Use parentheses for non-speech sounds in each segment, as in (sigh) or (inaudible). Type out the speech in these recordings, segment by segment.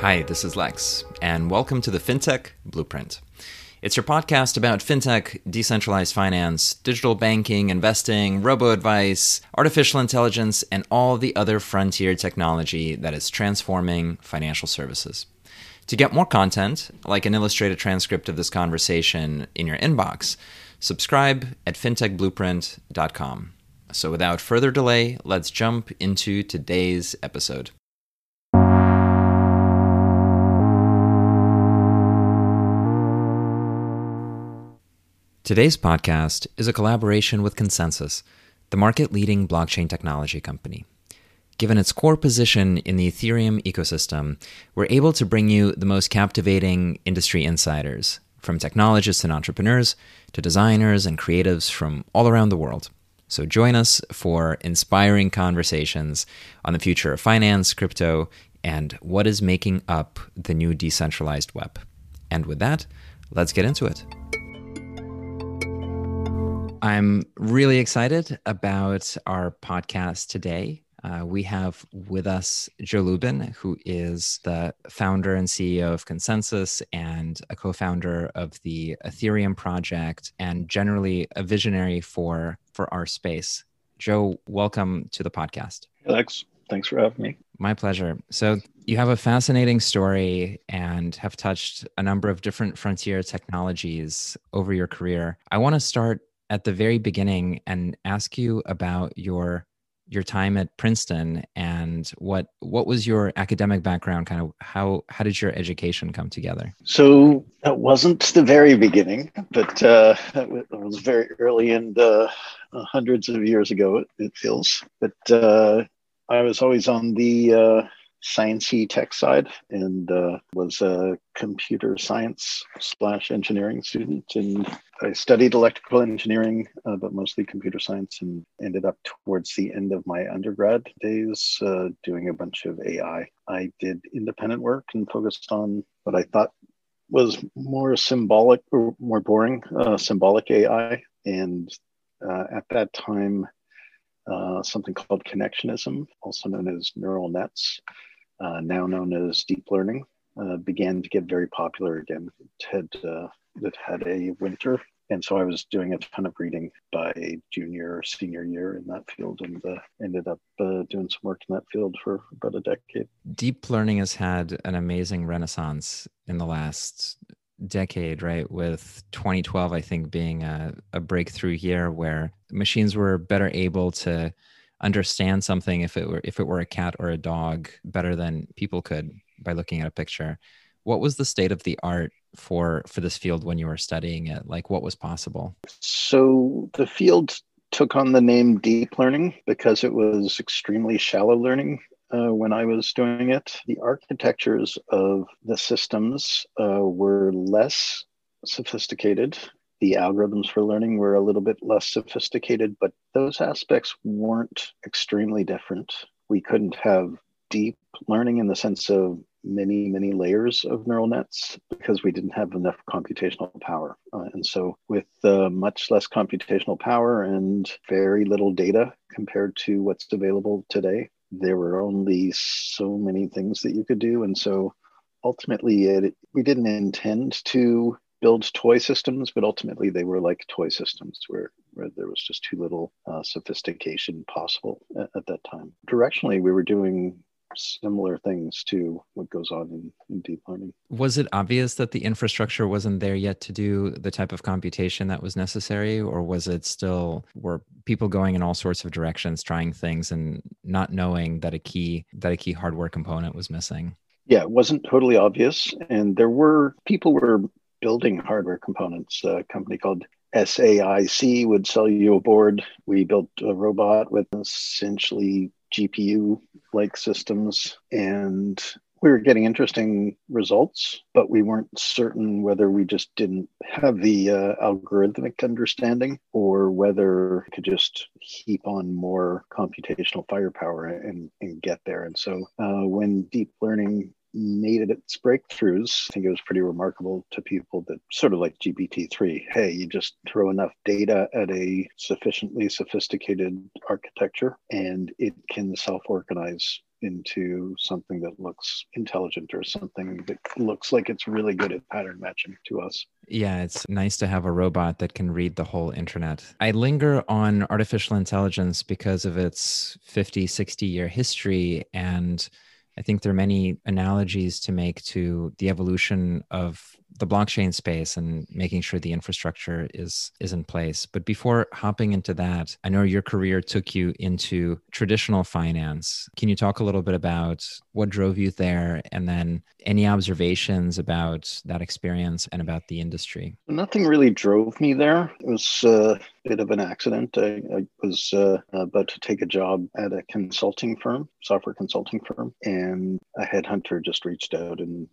Hi, this is Lex, and welcome to the FinTech Blueprint. It's your podcast about fintech, decentralized finance, digital banking, investing, robo advice, artificial intelligence, and all the other frontier technology that is transforming financial services. To get more content, like an illustrated transcript of this conversation in your inbox, subscribe at fintechblueprint.com. So without further delay, let's jump into today's episode. Today's podcast is a collaboration with ConsenSys, the market leading blockchain technology company. Given its core position in the Ethereum ecosystem, we're able to bring you the most captivating industry insiders, from technologists and entrepreneurs to designers and creatives from all around the world. So join us for inspiring conversations on the future of finance, crypto, and what is making up the new decentralized web. And with that, let's get into it. I'm really excited about our podcast today. Uh, we have with us Joe Lubin, who is the founder and CEO of ConsenSys and a co founder of the Ethereum project and generally a visionary for, for our space. Joe, welcome to the podcast. Alex, thanks for having me. My pleasure. So, you have a fascinating story and have touched a number of different frontier technologies over your career. I want to start at the very beginning and ask you about your your time at Princeton and what what was your academic background? Kind of how how did your education come together? So that wasn't the very beginning but uh, it was very early in the uh, hundreds of years ago it, it feels. But uh, I was always on the uh, sciencey tech side and uh, was a computer science slash engineering student. And i studied electrical engineering uh, but mostly computer science and ended up towards the end of my undergrad days uh, doing a bunch of ai i. Did independent work and focused on what i thought was more symbolic or more boring uh, symbolic ai and uh, at that time uh, something called connectionism, also known as neural nets, uh, now known as deep learning, uh, began to get very popular again. It had uh, it had a winter, and so I was doing a ton of reading by junior or senior year in that field, and uh, ended up uh, doing some work in that field for about a decade. Deep learning has had an amazing renaissance in the last decade, right? With 2012, I think being a, a breakthrough year where machines were better able to understand something if it were if it were a cat or a dog better than people could by looking at a picture. What was the state of the art for for this field when you were studying it? Like what was possible? So the field took on the name deep learning because it was extremely shallow learning uh, when I was doing it. The architectures of the systems uh, were less sophisticated the algorithms for learning were a little bit less sophisticated, but those aspects weren't extremely different. We couldn't have deep learning in the sense of many, many layers of neural nets because we didn't have enough computational power. Uh, and so, with uh, much less computational power and very little data compared to what's available today, there were only so many things that you could do. And so, ultimately, it, we didn't intend to build toy systems, but ultimately they were like toy systems where, where there was just too little uh, sophistication possible at, at, that time. Directionally, we were doing similar things to what goes on in, in deep learning. Was it obvious that the infrastructure wasn't there yet to do the type of computation that was necessary, or was it still were people going in all sorts of directions, trying things and not knowing that a key that a key hardware component was missing? yeah, it wasn't totally obvious. And there were people were building hardware components. A company called SAIC would sell you a board. We built a robot with essentially GPU like systems, and we were getting interesting results, but we weren't certain whether we just didn't have the uh, algorithmic understanding or whether we could just heap on more computational firepower and, and get there. And so uh, when deep learning made its breakthroughs. I think it was pretty remarkable to people that sort of like GPT-3. Hey, you just throw enough data at a sufficiently sophisticated architecture and it can self-organize into something that looks intelligent or something that looks like it's really good at pattern matching to us. Yeah, it's nice to have a robot that can read the whole internet. I linger on artificial intelligence because of its 50, 60 year history. And I think there are many analogies to make to the evolution of the blockchain space and making sure the infrastructure is is in place. But before hopping into that, I know your career took you into traditional finance. Can you talk a little bit about what drove you there and then any observations about that experience and about the industry? Nothing really drove me there. It was a bit of an accident. I, I was uh, about to take a job at a consulting firm, software consulting firm, and a headhunter just reached out and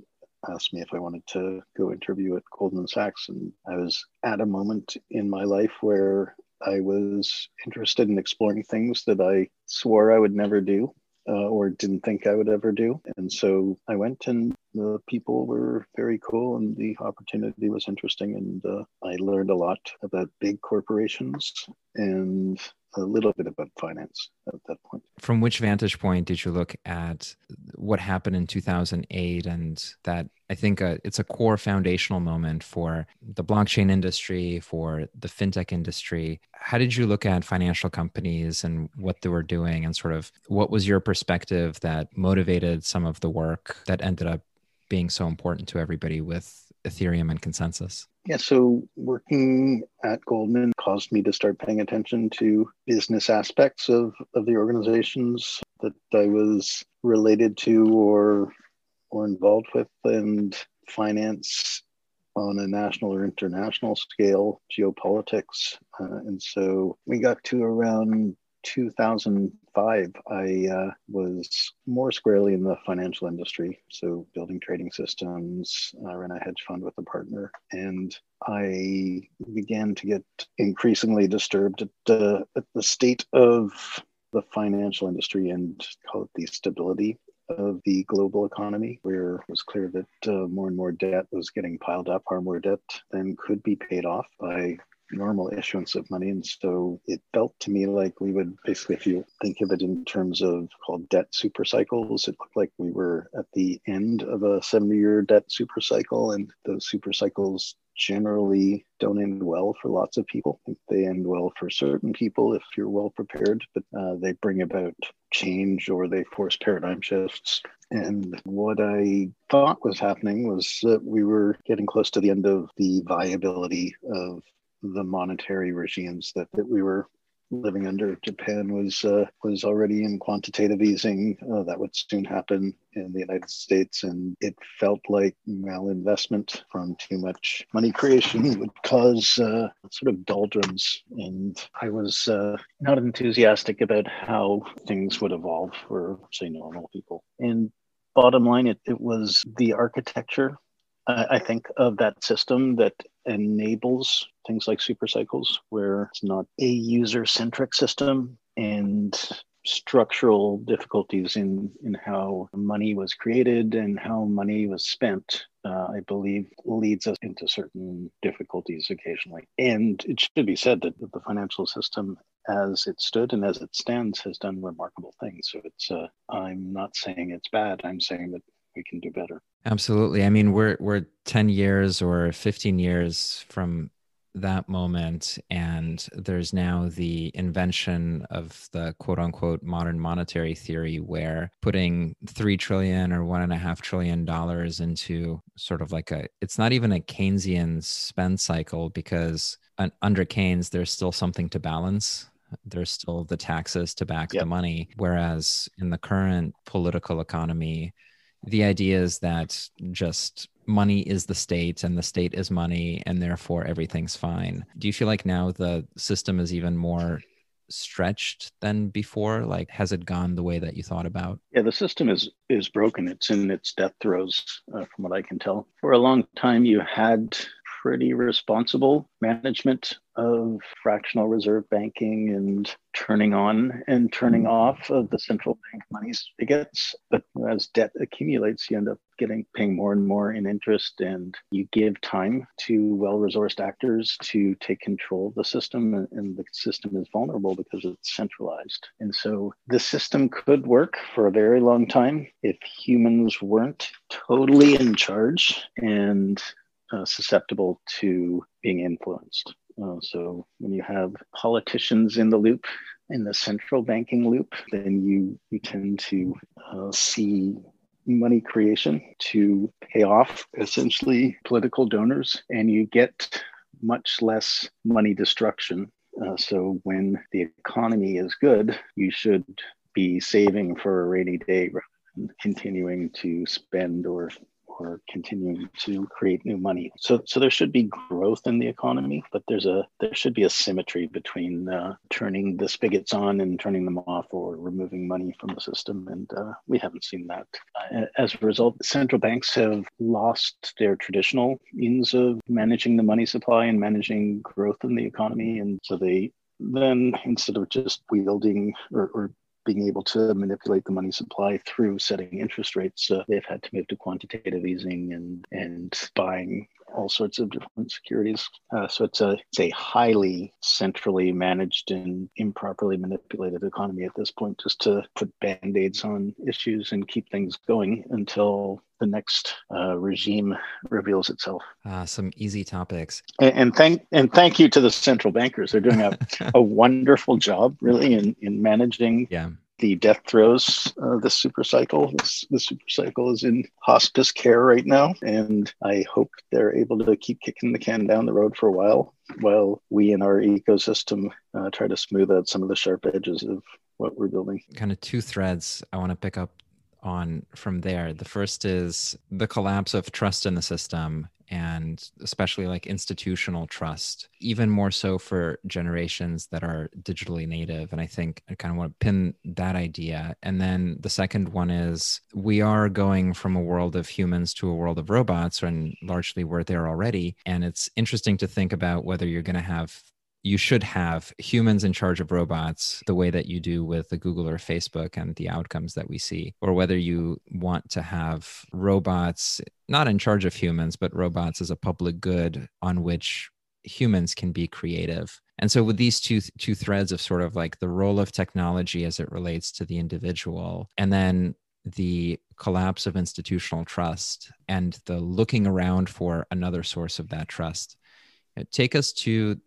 asked me if I wanted to go interview at Goldman Sachs. And I was at a moment in my life where I was interested in exploring things that I swore I would never do. Uh, or didn't think I would ever do. And so I went, and the people were very cool, and the opportunity was interesting. And uh, I learned a lot about big corporations and a little bit about finance at that point. From which vantage point did you look at what happened in 2008 and that I think uh, it's a core foundational moment for the blockchain industry, for the fintech industry. How did you look at financial companies and what they were doing and sort of what was your perspective that motivated some of the work that ended up being so important to everybody with Ethereum and ConsenSys? Yeah, so working at Goldman caused me to start paying attention to business aspects of, of the organizations that I was related to or or involved with and finance on a national or international scale, geopolitics. Uh, and so we got to around 2005, I uh, was more squarely in the financial industry. So, building trading systems, I ran a hedge fund with a partner, and I began to get increasingly disturbed at, uh, at the state of the financial industry and call it the stability of the global economy, where it was clear that uh, more and more debt was getting piled up, far more debt than could be paid off by normal issuance of money. And so it felt to me like we would basically, if you think of it in terms of called debt super cycles, it looked like we were at the end of a 70 year debt super cycle. And those super cycles generally don't end well for lots of people. They end well for certain people if you're well prepared, but uh, they bring about change or they force paradigm shifts. And what I thought was happening was that we were getting close to the end of the viability of the monetary regimes that, that we were living under. Japan was uh, was already in quantitative easing. Uh, that would soon happen in the United States, and it felt like malinvestment from too much money creation (laughs) would cause uh, sort of doldrums. And I was uh, not enthusiastic about how things would evolve for, say, normal people. And bottom line, it, it was the architecture I think of that system that enables things like super cycles, where it's not a user centric system and structural difficulties in, in how money was created and how money was spent, uh, I believe, leads us into certain difficulties occasionally. And it should be said that the financial system, as it stood and as it stands, has done remarkable things. So it's, uh, I'm not saying it's bad. I'm saying that we can do better. Absolutely. I mean, we're we're 10 years or 15 years from that moment and there's now the invention of the quote unquote modern monetary theory where putting three trillion or one and a half trillion dollars into sort of like a it's not even a keynesian spend cycle because under keynes there's still something to balance there's still the taxes to back yep. the money whereas in the current political economy the idea is that just money is the state and the state is money and therefore everything's fine. Do you feel like now the system is even more stretched than before? Like has it gone the way that you thought about? Yeah the system is is broken. It's in its death throes uh, from what i can tell. For a long time you had pretty responsible management of fractional reserve banking and turning on and turning mm-hmm. off of the central bank money spigots. But as debt accumulates, you end up getting paying more and more in interest and you give time to well-resourced actors to take control of the system and the system is vulnerable because it's centralized and so the system could work for a very long time if humans weren't totally in charge and uh, susceptible to being influenced uh, so when you have politicians in the loop in the central banking loop, then you you tend to uh, see money creation to pay off essentially political donors, and you get much less money destruction. Uh, so when the economy is good, you should be saving for a rainy day rather than continuing to spend or or continuing to create new money. So, so there should be growth in the economy, but there's a there should be a symmetry between uh, turning the spigots on and turning them off, or removing money from the system, and uh, we haven't seen that. As a result, central banks have lost their traditional means of managing the money supply and managing growth in the economy, and so they then instead of just wielding or, or being able to manipulate the money supply through setting interest rates, uh, they've had to move to quantitative easing and and buying all sorts of different securities. Uh, so it's a it's a highly centrally managed and improperly manipulated economy at this point, just to put band aids on issues and keep things going until the next uh, regime reveals itself. Uh, some easy topics. And, and, thank and thank you to the central bankers. They're doing a, (laughs) a wonderful job, really, in in managing yeah the death throes of the super cycle. This, the super cycle is in hospice care right now, and I hope they're able to keep kicking the can down the road for a while while we in our ecosystem uh, try to smooth out some of the sharp edges of what we're building. Kind of two threads I want to pick up on from there. The first is the collapse of trust in the system and especially like institutional trust, even more so for generations that are digitally native. And I think I kind of want to pin that idea. And then the second one is we are going from a world of humans to a world of robots, and largely we're there already. And it's interesting to think about whether you're going to have you should have humans in charge of robots the way that you do with the Google or Facebook and the outcomes that we see, or whether you want to have robots not in charge of humans, but robots as a public good on which humans can be creative. And so with these two two threads of sort of like the role of technology as it relates to the individual and then the collapse of institutional trust and the looking around for another source of that trust. Take us to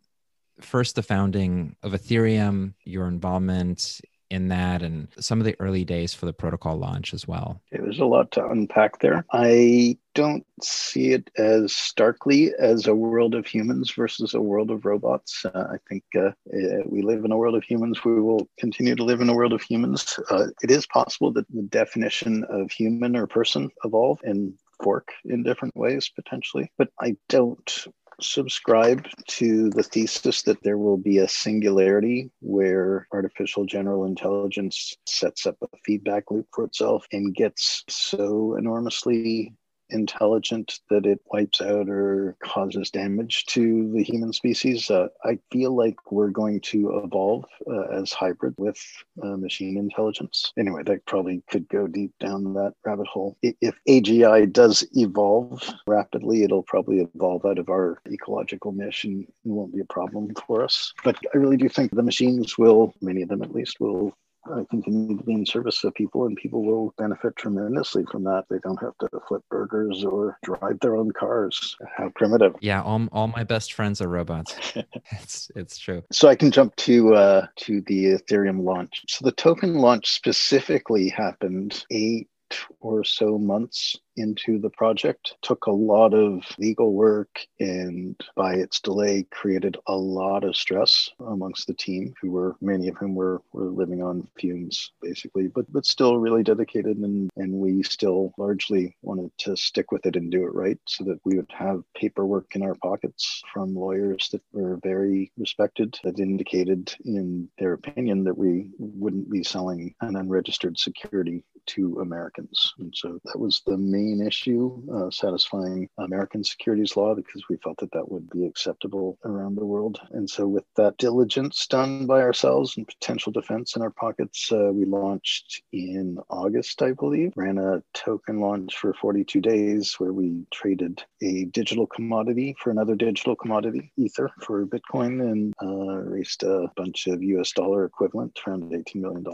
first the founding of Ethereum, your involvement in that, and some of the early days for the protocol launch as well. Okay, there's a lot to unpack there. I don't see it as starkly as a world of humans versus a world of robots. Uh, I think uh, uh, we live in a world of humans. We will continue to live in a world of humans. Uh, it is possible that the definition of human or person evolve and fork in different ways potentially, but I don't subscribe to the thesis that there will be a singularity where artificial general intelligence sets up a feedback loop for itself and gets so enormously intelligent that it wipes out or causes damage to the human species. Uh, I feel like we're going to evolve uh, as hybrid with uh, machine intelligence. Anyway, that probably could go deep down that rabbit hole. If AGI does evolve rapidly, it'll probably evolve out of our ecological niche and won't be a problem for us. But I really do think the machines will, many of them at least, will I continue to be in service of people, and people will benefit tremendously from that. They don't have to flip burgers or drive their own cars. How primitive! Yeah, all, all my best friends are robots. (laughs) (laughs) it's it's true. So I can jump to uh, to the Ethereum launch. So the token launch specifically happened eight or so months into the project. Took a lot of legal work and by its delay created a lot of stress amongst the team who were many of whom were, were living on fumes basically, but but still really dedicated and, and we still largely wanted to stick with it and do it right so that we would have paperwork in our pockets from lawyers that were very respected that indicated in their opinion that we wouldn't be selling an unregistered security to Americans. And so that was the main issue, uh, satisfying American securities law because we felt that that would be acceptable around the world. And so, with that diligence done by ourselves and potential defense in our pockets, uh, we launched in August, I believe, ran a token launch for 42 days where we traded a digital commodity for another digital commodity, Ether, for Bitcoin, and uh, raised a bunch of US dollar equivalent, around $18 million,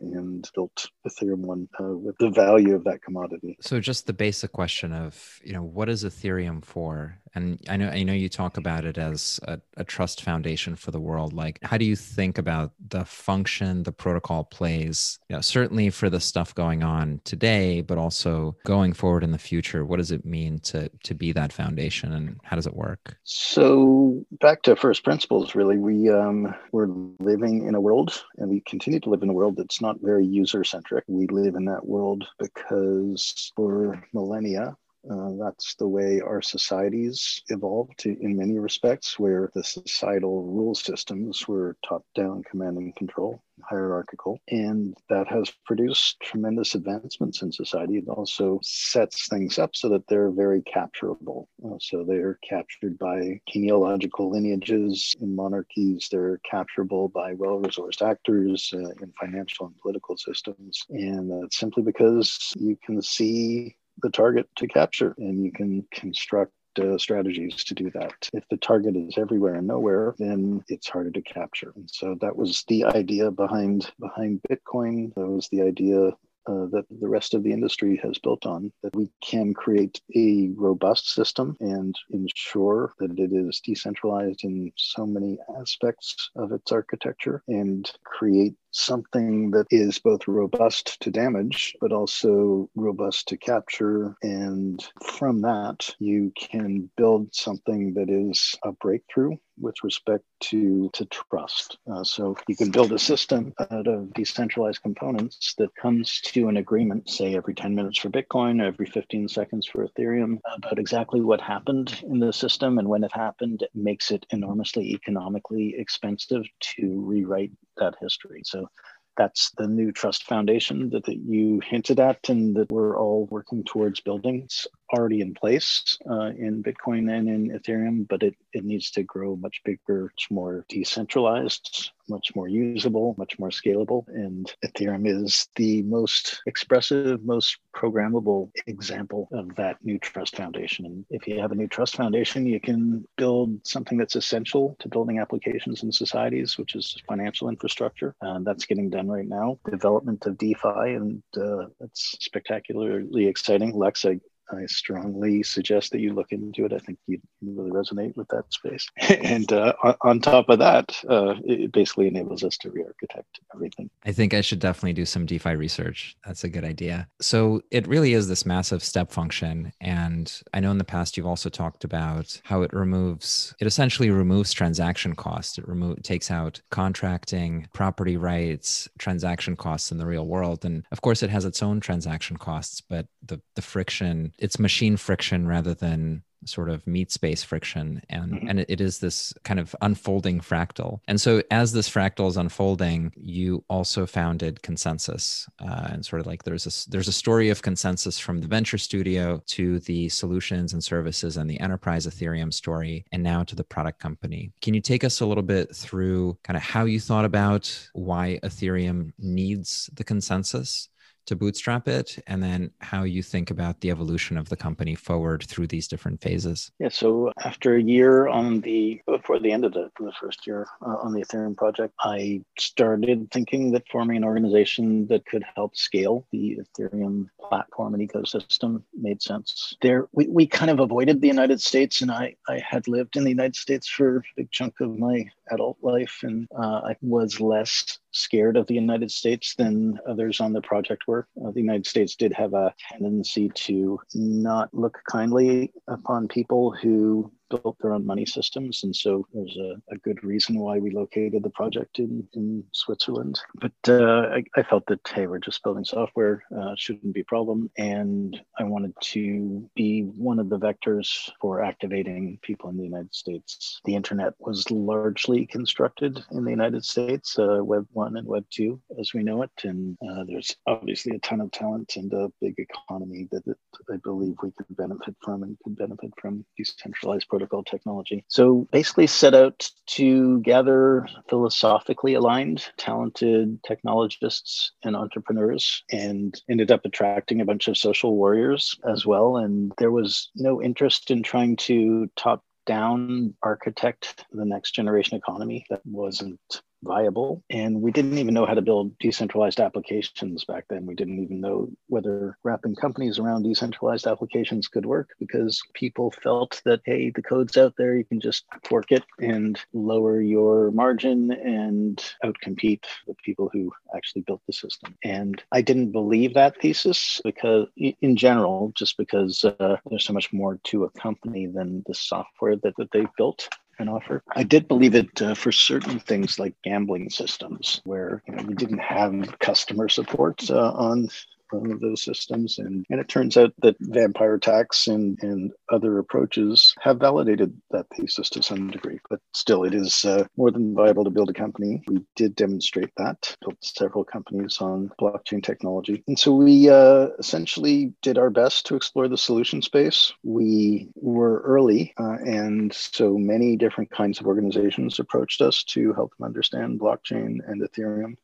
and built Ethereum One uh, with the value of that commodity. So, just the basic question of, you know, what is Ethereum for? And I know I know you talk about it as a, a trust foundation for the world. Like, how do you think about the function the protocol plays? You know, certainly for the stuff going on today, but also going forward in the future. What does it mean to to be that foundation, and how does it work? So, back to first principles. Really, we um, we're living in a world, and we continue to live in a world that's not very user centric. We live in that world because for millennia uh, that's the way our societies evolved in many respects, where the societal rule systems were top down command and control, hierarchical. And that has produced tremendous advancements in society. It also sets things up so that they're very capturable. Uh, so they're captured by genealogical lineages in monarchies, they're capturable by well resourced actors uh, in financial and political systems. And that's simply because you can see the target to capture, and you can construct uh, strategies to do that. If the target is everywhere and nowhere, then it's harder to capture. And so that was the idea behind behind Bitcoin. That was the idea uh, that the rest of the industry has built on that we can create a robust system and ensure that it is decentralized in so many aspects of its architecture and create something that is both robust to damage, but also robust to capture. And from that, you can build something that is a breakthrough with respect to, to trust. Uh, so you can build a system out of decentralized components that comes to an agreement, say every 10 minutes for Bitcoin, every 15 seconds for Ethereum, about exactly what happened in the system. And when it happened, it makes it enormously economically expensive to rewrite that history. So that's the new trust foundation that, that you hinted at and that we're all working towards building. It's already in place uh, in Bitcoin and in Ethereum, but it, it needs to grow much bigger, much more decentralized, much more usable, much more scalable. And Ethereum is the most expressive, most programmable example of that new trust foundation. And if you have a new trust foundation, you can build something that's essential to building applications in societies, which is financial infrastructure. Uh, that's getting done right now. Development of DeFi, and uh, that's spectacularly exciting. Lex, I I strongly suggest that you look into it. I think you really resonate with that space. (laughs) and uh, on top of that, uh, it basically enables us to re-architect everything. I think I should definitely do some DeFi research. That's a good idea. So it really is this massive step function. And I know in the past you've also talked about how it removes, it essentially removes transaction costs. It remove, takes out contracting, property rights, transaction costs in the real world. And of course, it has its own transaction costs, but the, the friction it's machine friction rather than sort of meat space friction. And mm-hmm. and it is this kind of unfolding fractal. And so as this fractal is unfolding you also founded ConsenSys uh, and sort of like there's a there's a story of ConsenSys from the venture studio to the solutions and services and the enterprise ethereum story and now to the product company. Can you take us a little bit through kind of how you thought about why ethereum needs the ConsenSys to bootstrap it and then how you think about the evolution of the company forward through these different phases. Yeah so after a year on the before the end of the, the first year uh, on the ethereum project i started thinking that forming an organization that could help scale the ethereum platform and ecosystem made sense. There we, we kind of avoided the united states and i i had lived in the united states for a big chunk of my adult life and uh, i was less scared of the United States than others on the project were. Uh, the United States did have a tendency to not look kindly upon people who built their own money systems. And so there's a, a good reason why we located the project in, in Switzerland. But uh, I, I, felt that, hey, we're just building software, uh, shouldn't be a problem. And I wanted to be one of the vectors for activating people in the United States. The internet was largely constructed in the United States, uh, Web 1 and Web 2, as we know it. And uh, there's obviously a ton of talent and a big economy that, I believe we could benefit from and could benefit from decentralized technology. So basically, set out to gather philosophically aligned, talented technologists and entrepreneurs, and ended up attracting a bunch of social warriors as well. And there was no interest in trying to top down architect the next generation economy that wasn't viable. And we didn't even know how to build decentralized applications back then. We didn't even know whether wrapping companies around decentralized applications could work because people felt that, hey, the code's out there, you can just fork it and lower your margin and outcompete the people who actually built the system. And I didn't believe that thesis because, in general, just because uh, there's so much more to a company than the software that, that they've built an offer. I did believe it uh, for certain things like gambling systems, where you know we didn't have customer support uh, on of those systems. And, and it turns out that vampire attacks and, and other approaches have validated that thesis to some degree. But still, it is uh, more than viable to build a company. We did demonstrate that, built several companies on blockchain technology. And so we uh, essentially did our best to explore the solution space. We were early, uh, and so many different kinds of organizations approached us to help them understand blockchain and Ethereum.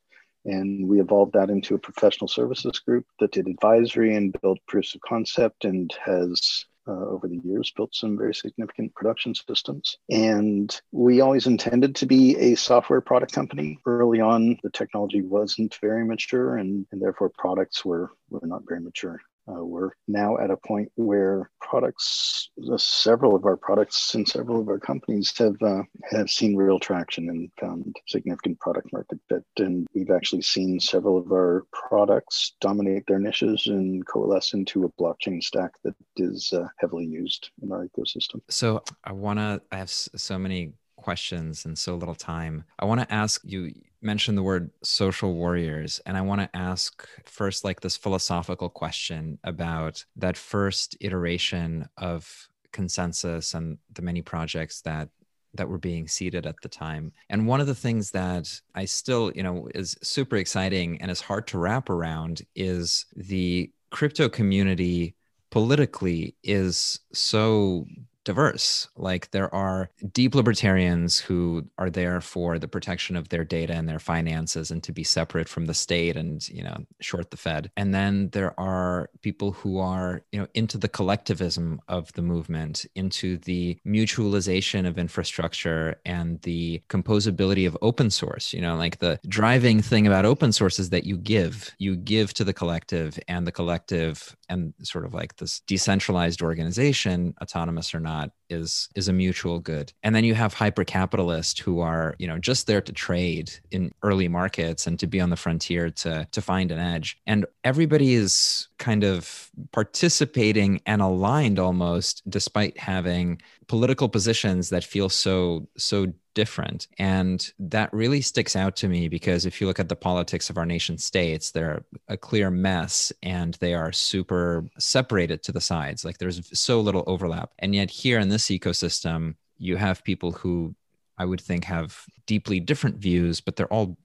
And we evolved that into a professional services group that did advisory and built proofs of concept and has uh, over the years built some very significant production systems. And we always intended to be a software product company. Early on, the technology wasn't very mature, and, and therefore products were, were not very mature. Uh, we're now at a point where products, uh, several of our products and several of our companies have uh, have seen real traction and found significant product market fit. And we've actually seen several of our products dominate their niches and coalesce into a blockchain stack that is uh, heavily used in our ecosystem. So I want to. I have so many questions and so little time. I want to ask you mentioned the word social warriors and i want to ask first like this philosophical question about that first iteration of ConsenSys and the many projects that that were being seeded at the time and one of the things that i still you know is super exciting and is hard to wrap around is the crypto community politically is so diverse. Like there are deep libertarians who are there for the protection of their data and their finances and to be separate from the state and, you know, short the Fed. And then there are people who are, you know, into the collectivism of the movement, into the mutualization of infrastructure and the composability of open source. You know, like the driving thing about open source is that you give, you give to the collective and the collective and sort of like this decentralized organization, autonomous or not not is is a mutual good. And then you have hyper capitalists who are you know just there to trade in early markets and to be on the frontier to to find an edge. And everybody is kind of participating and aligned almost despite having political positions that feel so so different. And that really sticks out to me because if you look at the politics of our nation states, they're a clear mess and they are super separated to the sides. Like there's so little overlap. And yet, here in this ecosystem, you have people who I would think have deeply different views, but they're all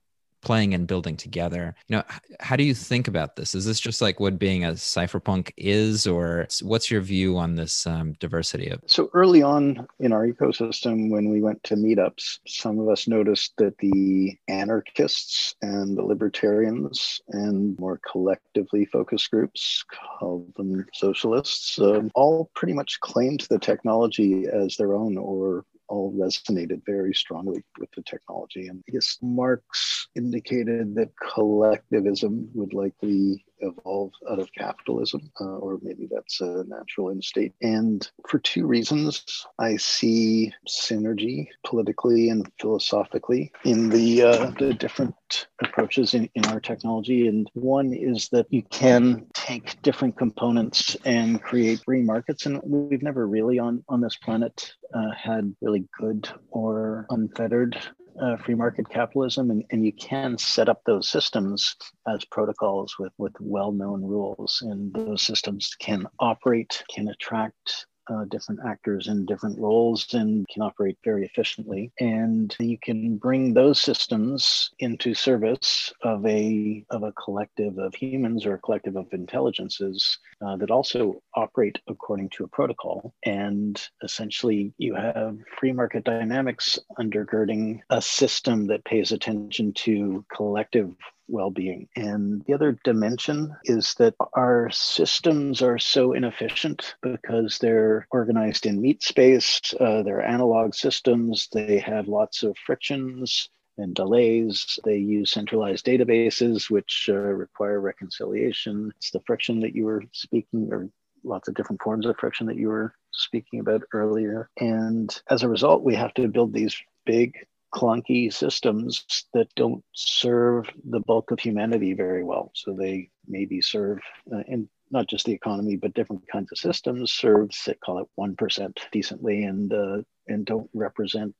playing and building together. You know, how do you think about this? Is this just like what being a cypherpunk is, or what's your view on this um, diversity of? So early on in our ecosystem, when we went to meetups, some of us noticed that the anarchists and the libertarians and more collectively focused groups, called them socialists, um, all pretty much claimed the technology as their own or all resonated very strongly with the technology. And I guess Marx indicated that collectivism would likely evolve out of capitalism, uh, or maybe that's a natural instate. And for two reasons, I see synergy politically and philosophically in the uh, the different approaches in, in our technology. And one is that you can take different components and create free markets. And we've never really on, on this planet uh, had really good or unfettered uh, free market capitalism, and, and you can set up those systems as protocols with, with well known rules, and those systems can operate, can attract uh, different actors in different roles and can operate very efficiently. And you can bring those systems into service of a of a collective of humans or a collective of intelligences uh, that also operate according to a protocol. And essentially, you have free market dynamics undergirding a system that pays attention to collective well being. And the other dimension is that our systems are so inefficient because they're organized in meat space, uh, they're analog systems, they have lots of frictions and delays. They use centralized databases, which uh, require reconciliation. It's the friction that you were speaking, or lots of different forms of friction that you were speaking about earlier. And as a result, we have to build these big clunky systems that don't serve the bulk of humanity very well. So they maybe serve uh, in not just the economy, but different kinds of systems serve, say, call it 1% decently and, uh, and don't represent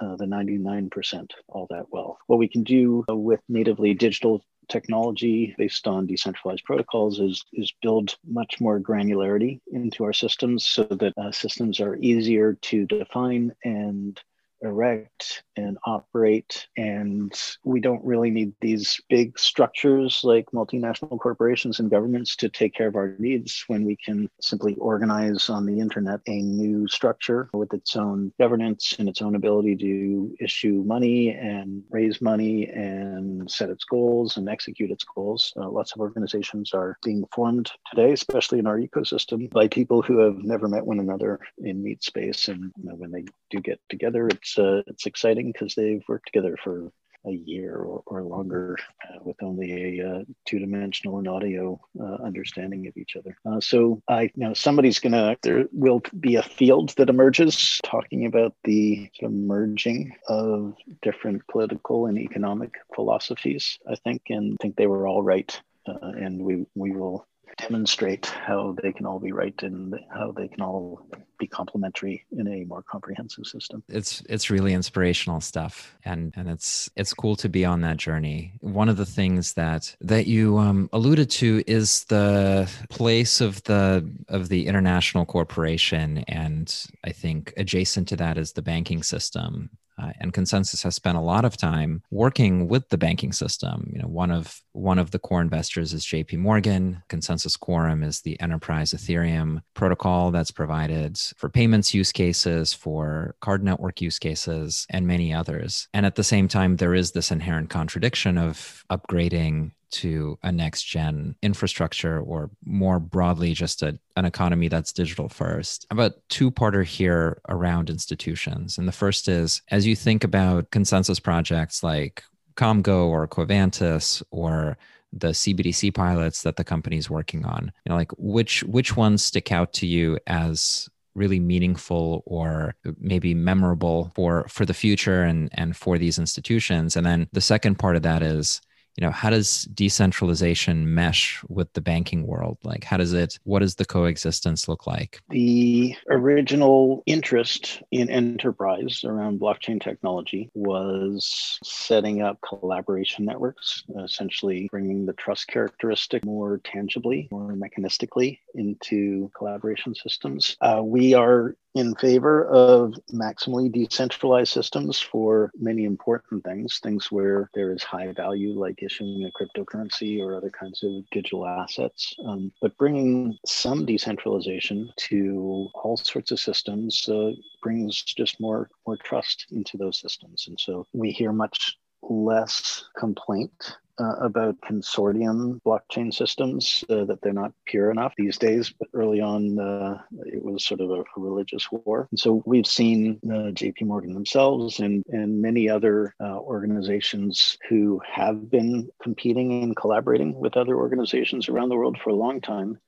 uh, the 99% all that well. What we can do with natively digital technology based on decentralized protocols is, is build much more granularity into our systems so that uh, systems are easier to define and erect and operate. And we don't really need these big structures like multinational corporations and governments to take care of our needs when we can simply organize on the internet a new structure with its own governance and its own ability to issue money and raise money and set its goals and execute its goals. Uh, lots of organizations are being formed today, especially in our ecosystem, by people who have never met one another in meat space. And you know, when they do get together, it's it's uh, it's exciting because they've worked together for a year or, or longer uh, with only a uh, two-dimensional and audio uh, understanding of each other. Uh, so I you know somebody's gonna there will be a field that emerges talking about the sort of merging of different political and economic philosophies. I think and I think they were all right. Uh, and we we will demonstrate how they can all be right and how they can all be complementary in a more comprehensive system. It's it's really inspirational stuff, and and it's it's cool to be on that journey. One of the things that that you um, alluded to is the place of the of the international corporation, and I think adjacent to that is the banking system. Uh, and ConsenSys has spent a lot of time working with the banking system. You know one of one of the core investors is jp morgan. ConsenSys quorum is the enterprise ethereum protocol that's provided for payments use cases for card network use cases and many others. And at the same time there is this inherent contradiction of upgrading to a next gen infrastructure or more broadly just a, an economy that's digital first. About two parter here around institutions. And the first is as you think about ConsenSys projects like Komgo or Covantis or the CBDC pilots that the company is working on, you know, like which which ones stick out to you as really meaningful or maybe memorable for for the future and and for these institutions and then the second part of that is you know how does decentralization mesh with the banking world? Like how does it what does the coexistence look like? The original interest in enterprise around blockchain technology was setting up collaboration networks essentially bringing the trust characteristic more tangibly more mechanistically into collaboration systems. Uh, we are in favor of maximally decentralized systems for many important things, things where there is high value, like issuing a cryptocurrency or other kinds of digital assets. Um, but bringing some decentralization to all sorts of systems uh, brings just more more trust into those systems. And so we hear much less complaint uh, about consortium blockchain systems uh, that they're not pure enough these days. But early on, uh, it was sort of a, religious war. And so we've seen uh, JP Morgan themselves and, and many other uh, organizations who have been competing and collaborating with other organizations around the world for a long time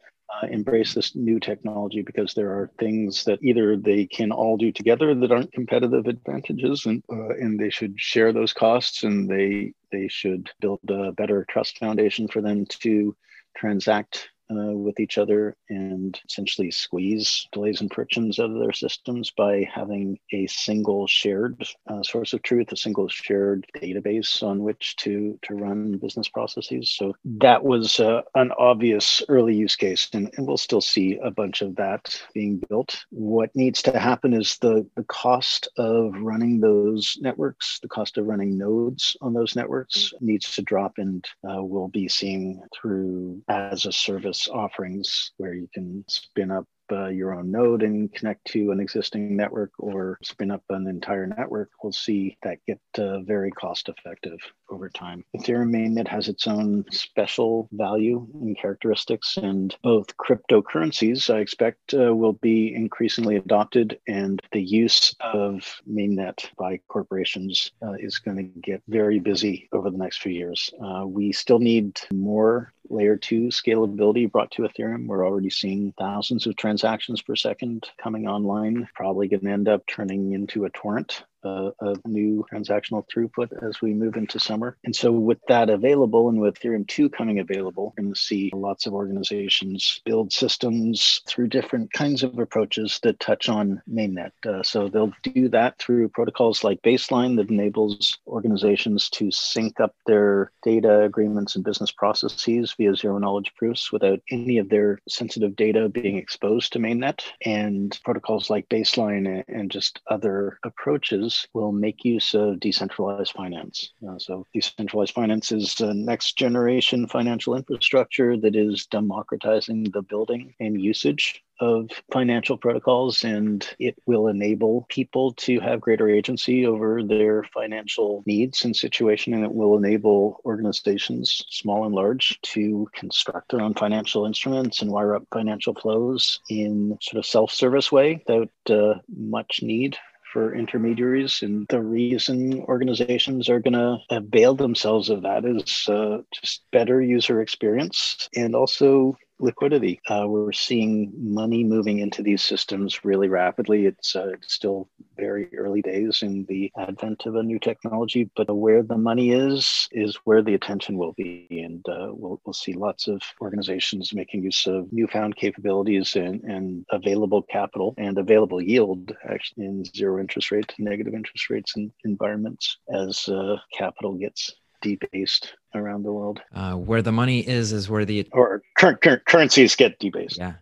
uh, embrace this new technology because there are things that either they can all do together that aren't competitive advantages and uh, and they should share those costs and they they should build a better trust foundation for them to transact uh, with each other and essentially squeeze delays and frictions out of their systems by having a single shared uh, source of truth, a single shared database on which to to run business processes. So that was uh, an obvious early use case, and, and we'll still see a bunch of that being built. What needs to happen is the the cost of running those networks, the cost of running nodes on those networks needs to drop, and uh, we'll be seeing through as a service offerings where you can spin up uh, your own node and connect to an existing network or spin up an entire network, we'll see that get uh, very cost effective over time. Ethereum mainnet has its own special value and characteristics, and both cryptocurrencies, I expect, uh, will be increasingly adopted, and the use of mainnet by corporations uh, is going to get very busy over the next few years. Uh, we still need more layer two scalability brought to Ethereum. We're already seeing thousands of transactions per second coming online, probably going to end up turning into a torrent uh, of new transactional throughput as we move into summer. And so, with that available and with Ethereum 2 coming available, we're going to see lots of organizations build systems through different kinds of approaches that touch on mainnet. Uh, so, they'll do that through protocols like Baseline that enables organizations to sync up their data agreements and business processes via zero knowledge proofs without any of their sensitive data being exposed to mainnet. And protocols like Baseline and just other approaches will make use of decentralized finance. Uh, so, decentralized finance is the next generation financial infrastructure that is democratizing the building and usage of financial protocols and it will enable people to have greater agency over their financial needs and situation and it will enable organizations small and large to construct their own financial instruments and wire up financial flows in sort of self-service way without uh, much need for intermediaries. And the reason organizations are going to avail themselves of that is uh, just better user experience and also liquidity. Uh, we're seeing money moving into these systems really rapidly. It's, uh, it's still very early days in the advent of a new technology, but where the money is, is where the attention will be. And uh, we'll, we'll see lots of organizations making use of newfound capabilities and, and available capital and available yield actually in zero interest rate, negative interest rates and environments as uh, capital gets debased around the world. Uh, where the money is, is where the or current, current currencies get debased. Yeah.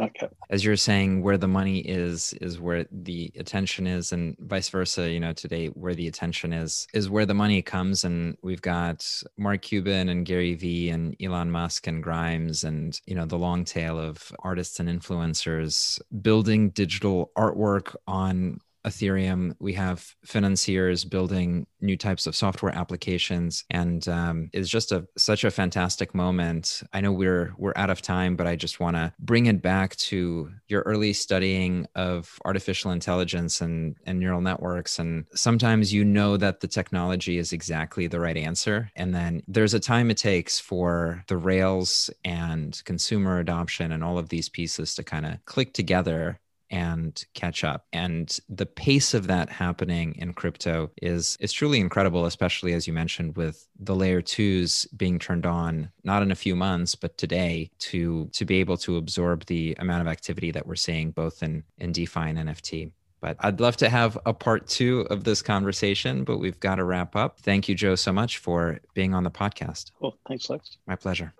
Okay. As you're saying, where the money is is where the attention is, and vice versa. You know, today where the attention is is where the money comes, and we've got Mark Cuban and Gary Vee and Elon Musk and Grimes, and you know the long tail of artists and influencers building digital artwork on Ethereum. We have financiers building new types of software applications, and um, it's just a such a fantastic moment. I know we're we're out of time, but I just want to bring it back to your early studying of artificial intelligence and and neural networks. And sometimes you know that the technology is exactly the right answer, and then there's a time it takes for the rails and consumer adoption and all of these pieces to kind of click together and catch up. And the pace of that happening in crypto is is truly incredible, especially as you mentioned with the layer twos being turned on not in a few months, but today to to be able to absorb the amount of activity that we're seeing both in in DeFi and NFT. But I'd love to have a part two of this conversation, but we've got to wrap up. Thank you, Joe, so much for being on the podcast. Well, thanks, Lex. My pleasure.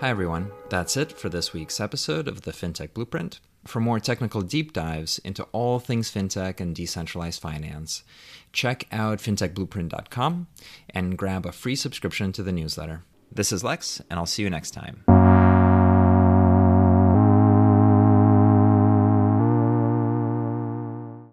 Hi, everyone. That's it for this week's episode of the FinTech Blueprint. For more technical deep dives into all things fintech and decentralized finance, check out fintechblueprint.com and grab a free subscription to the newsletter. This is Lex, and I'll see you next time.